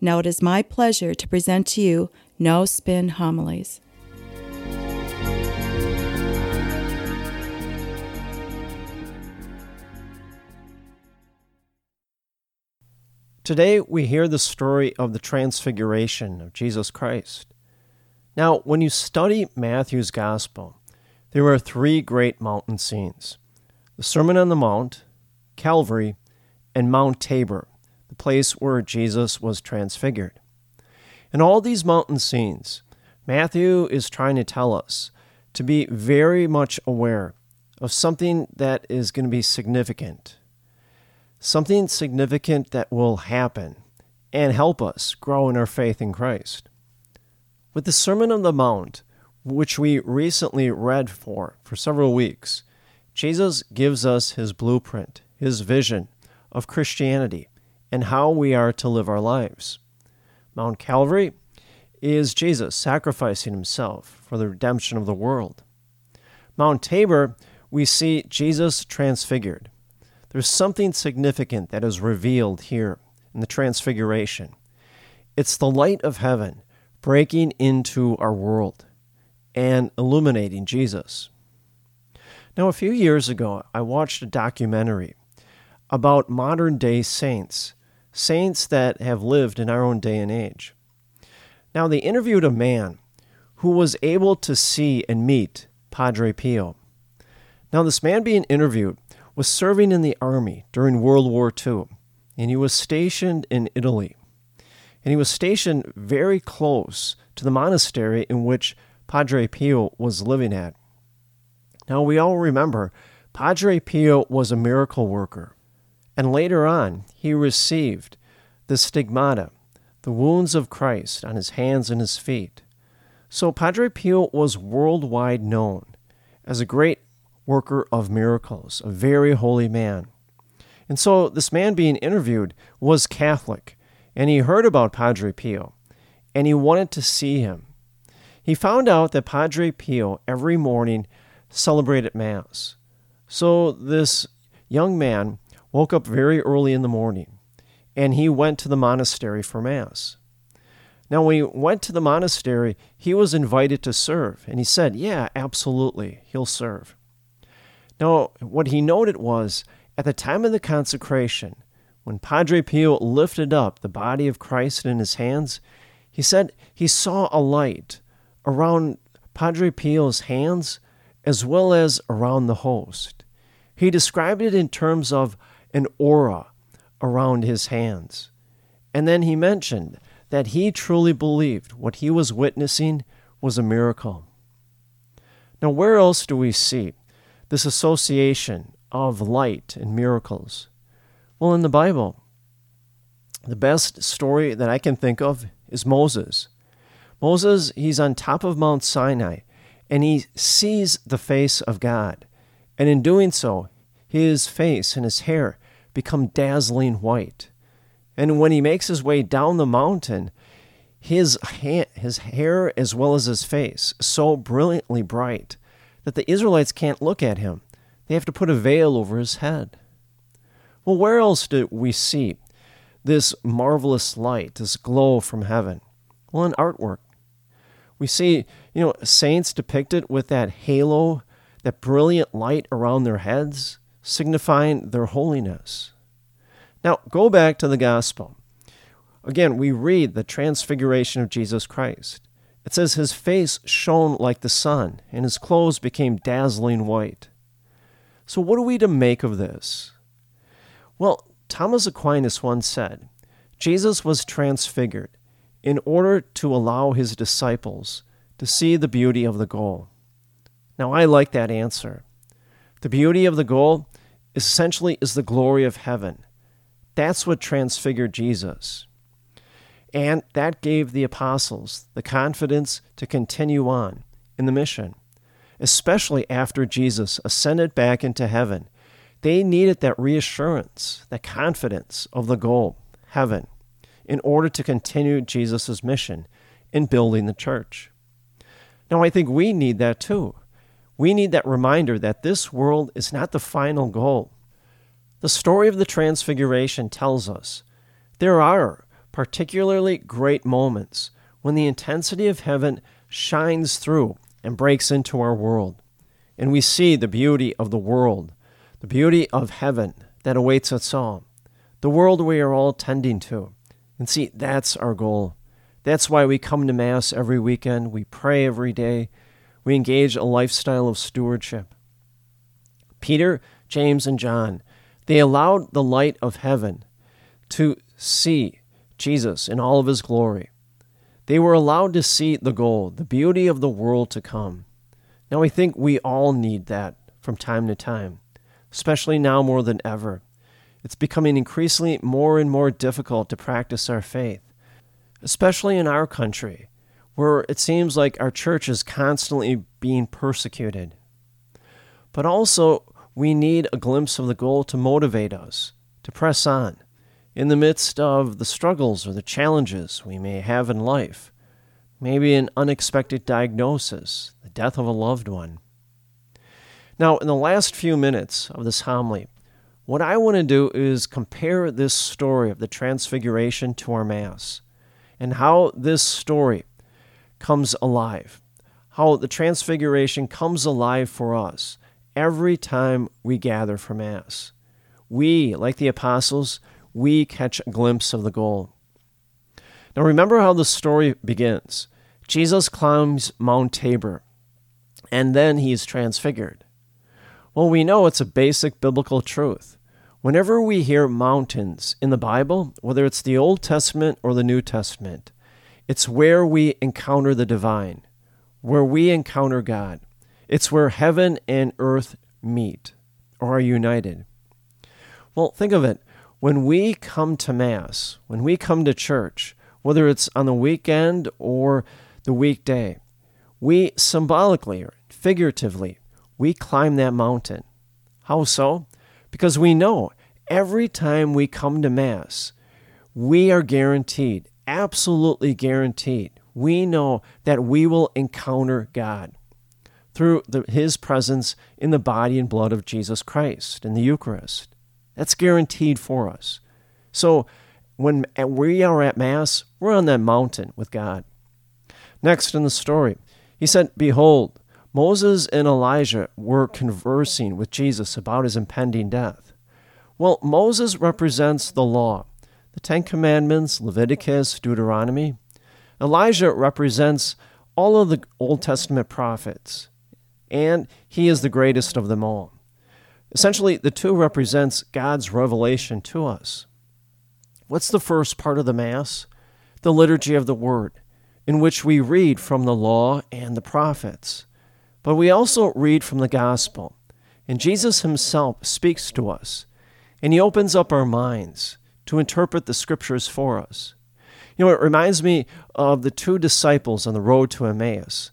Now it is my pleasure to present to you No Spin Homilies. Today we hear the story of the transfiguration of Jesus Christ. Now, when you study Matthew's Gospel, there are three great mountain scenes the Sermon on the Mount, Calvary, and Mount Tabor, the place where Jesus was transfigured. In all these mountain scenes, Matthew is trying to tell us to be very much aware of something that is going to be significant, something significant that will happen and help us grow in our faith in Christ. With the Sermon on the Mount, which we recently read for for several weeks, Jesus gives us his blueprint, his vision of Christianity and how we are to live our lives. Mount Calvary is Jesus sacrificing himself for the redemption of the world. Mount Tabor, we see Jesus transfigured. There's something significant that is revealed here in the transfiguration. It's the light of heaven breaking into our world and illuminating Jesus. Now, a few years ago, I watched a documentary about modern day saints, saints that have lived in our own day and age. Now, they interviewed a man who was able to see and meet Padre Pio. Now, this man being interviewed was serving in the army during World War II, and he was stationed in Italy. And he was stationed very close to the monastery in which Padre Pio was living at. Now, we all remember Padre Pio was a miracle worker. And later on, he received the stigmata, the wounds of Christ on his hands and his feet. So Padre Pio was worldwide known as a great worker of miracles, a very holy man. And so this man being interviewed was Catholic, and he heard about Padre Pio, and he wanted to see him. He found out that Padre Pio every morning celebrated Mass. So this young man woke up very early in the morning and he went to the monastery for Mass. Now, when he went to the monastery, he was invited to serve, and he said, Yeah, absolutely, he'll serve. Now, what he noted was at the time of the consecration, when Padre Pio lifted up the body of Christ in his hands, he said he saw a light around Padre Pio's hands as well as around the host. He described it in terms of an aura around his hands. And then he mentioned that he truly believed what he was witnessing was a miracle. Now, where else do we see this association of light and miracles? Well, in the Bible. The best story that I can think of is Moses. Moses, he's on top of Mount Sinai and he sees the face of God. And in doing so, his face and his hair become dazzling white. And when he makes his way down the mountain, his, ha- his hair as well as his face so brilliantly bright that the Israelites can't look at him. They have to put a veil over his head. Well, where else do we see this marvelous light, this glow from heaven? Well, in artwork. We see, you know, saints depicted with that halo, that brilliant light around their heads signifying their holiness. Now, go back to the gospel. Again, we read the transfiguration of Jesus Christ. It says his face shone like the sun, and his clothes became dazzling white. So, what are we to make of this? Well, Thomas Aquinas once said Jesus was transfigured in order to allow his disciples to see the beauty of the goal. Now, I like that answer. The beauty of the goal essentially is the glory of heaven. That's what transfigured Jesus. And that gave the apostles the confidence to continue on in the mission, especially after Jesus ascended back into heaven. They needed that reassurance, that confidence of the goal, heaven, in order to continue Jesus' mission in building the church. Now, I think we need that too. We need that reminder that this world is not the final goal. The story of the Transfiguration tells us there are particularly great moments when the intensity of heaven shines through and breaks into our world, and we see the beauty of the world, the beauty of heaven that awaits us all, the world we are all tending to. And see, that's our goal. That's why we come to Mass every weekend, we pray every day, we engage a lifestyle of stewardship. Peter, James, and John, they allowed the light of heaven to see Jesus in all of his glory. They were allowed to see the goal, the beauty of the world to come. Now, I think we all need that from time to time, especially now more than ever. It's becoming increasingly more and more difficult to practice our faith especially in our country, where it seems like our church is constantly being persecuted. But also, we need a glimpse of the goal to motivate us to press on in the midst of the struggles or the challenges we may have in life, maybe an unexpected diagnosis, the death of a loved one. Now, in the last few minutes of this homily, what I want to do is compare this story of the Transfiguration to our Mass and how this story comes alive, how the Transfiguration comes alive for us every time we gather for Mass. We, like the apostles, we catch a glimpse of the goal. Now remember how the story begins. Jesus climbs Mount Tabor, and then he is transfigured. Well, we know it's a basic biblical truth. Whenever we hear mountains in the Bible, whether it's the Old Testament or the New Testament, it's where we encounter the divine, where we encounter God. It's where heaven and earth meet or are united. Well, think of it. When we come to Mass, when we come to church, whether it's on the weekend or the weekday, we symbolically or figuratively, we climb that mountain. How so? Because we know every time we come to Mass, we are guaranteed, absolutely guaranteed, we know that we will encounter God through the, His presence in the body and blood of Jesus Christ in the Eucharist. That's guaranteed for us. So when we are at Mass, we're on that mountain with God. Next in the story, he said, Behold, Moses and Elijah were conversing with Jesus about his impending death. Well, Moses represents the law, the Ten Commandments, Leviticus, Deuteronomy. Elijah represents all of the Old Testament prophets, and he is the greatest of them all. Essentially, the two represents God's revelation to us. What's the first part of the Mass? The liturgy of the Word, in which we read from the law and the prophets. But we also read from the gospel. And Jesus himself speaks to us. And he opens up our minds to interpret the scriptures for us. You know, it reminds me of the two disciples on the road to Emmaus.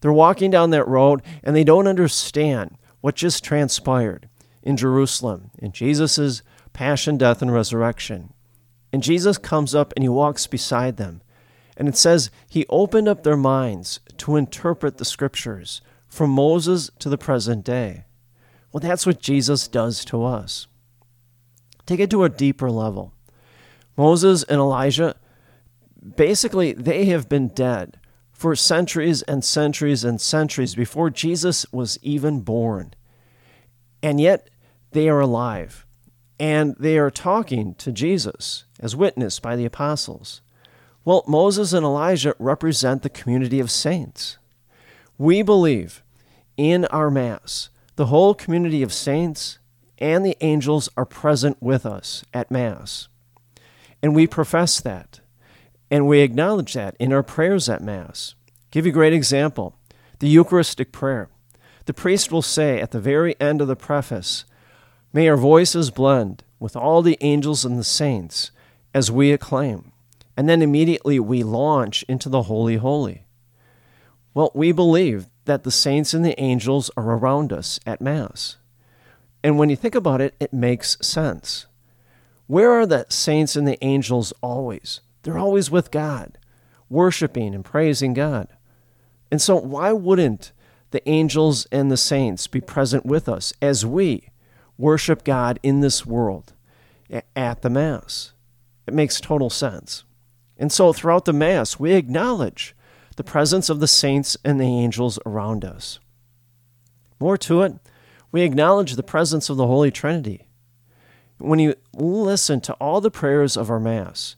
They're walking down that road and they don't understand what just transpired in Jerusalem in Jesus' passion, death, and resurrection. And Jesus comes up and he walks beside them. And it says he opened up their minds to interpret the scriptures from Moses to the present day. Well, that's what Jesus does to us. Take it to a deeper level. Moses and Elijah, basically, they have been dead for centuries and centuries and centuries before Jesus was even born. And yet, they are alive. And they are talking to Jesus, as witnessed by the apostles. Well, Moses and Elijah represent the community of saints. We believe in our Mass, the whole community of saints and the angels are present with us at Mass. And we profess that. And we acknowledge that in our prayers at Mass. give you a great example the Eucharistic prayer. The priest will say at the very end of the preface, May our voices blend with all the angels and the saints as we acclaim, and then immediately we launch into the Holy Holy. Well, we believe that the saints and the angels are around us at Mass. And when you think about it, it makes sense. Where are the saints and the angels always? They're always with God, worshiping and praising God. And so, why wouldn't the angels and the saints be present with us as we worship God in this world at the Mass? It makes total sense. And so, throughout the Mass, we acknowledge the presence of the saints and the angels around us. More to it, we acknowledge the presence of the Holy Trinity. When you listen to all the prayers of our Mass,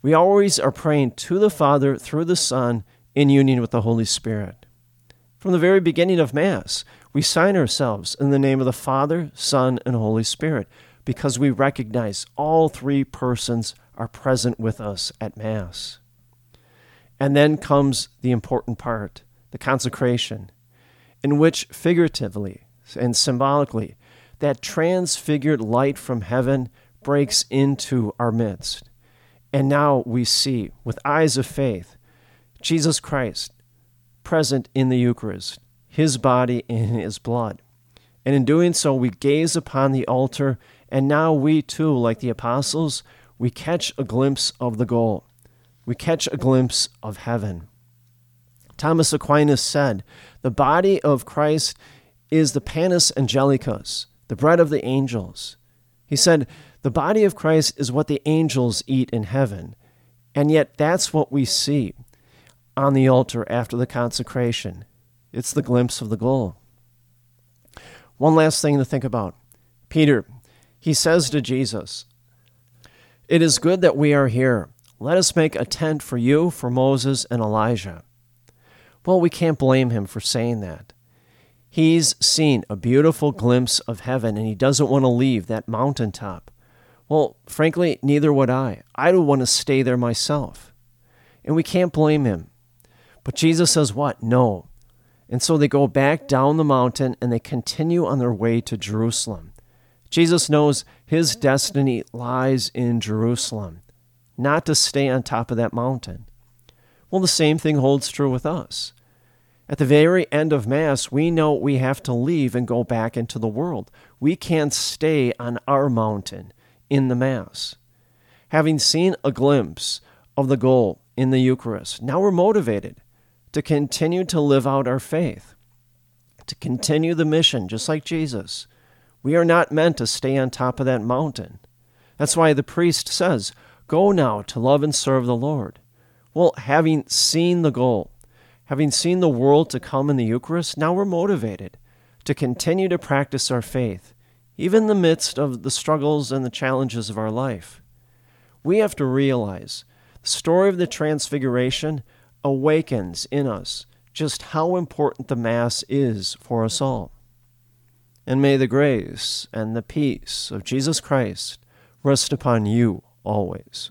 we always are praying to the Father through the Son in union with the Holy Spirit. From the very beginning of Mass, we sign ourselves in the name of the Father, Son, and Holy Spirit because we recognize all three persons are present with us at Mass. And then comes the important part, the consecration, in which figuratively and symbolically, that transfigured light from heaven breaks into our midst. And now we see, with eyes of faith, Jesus Christ present in the Eucharist, his body and his blood. And in doing so, we gaze upon the altar, and now we too, like the apostles, we catch a glimpse of the goal we catch a glimpse of heaven. Thomas Aquinas said, The body of Christ is the panis angelicus, the bread of the angels. He said, The body of Christ is what the angels eat in heaven. And yet, that's what we see on the altar after the consecration. It's the glimpse of the goal. One last thing to think about Peter, he says to Jesus, It is good that we are here. Let us make a tent for you, for Moses and Elijah. Well, we can't blame him for saying that. He's seen a beautiful glimpse of heaven and he doesn't want to leave that mountaintop. Well, frankly, neither would I. I don't want to stay there myself. And we can't blame him. But Jesus says, What? No. And so they go back down the mountain and they continue on their way to Jerusalem. Jesus knows his destiny lies in Jerusalem not to stay on top of that mountain. Well, the same thing holds true with us. At the very end of Mass, we know we have to leave and go back into the world. We can't stay on our mountain in the Mass. Having seen a glimpse of the goal in the Eucharist, now we're motivated to continue to live out our faith, to continue the mission, just like Jesus. We are not meant to stay on top of that mountain. That's why the priest says, Go now to love and serve the Lord. Well, having seen the goal, having seen the world to come in the Eucharist, now we're motivated to continue to practice our faith, even in the midst of the struggles and the challenges of our life. We have to realize the story of the Transfiguration awakens in us just how important the Mass is for us all. And may the grace and the peace of Jesus Christ rest upon you always.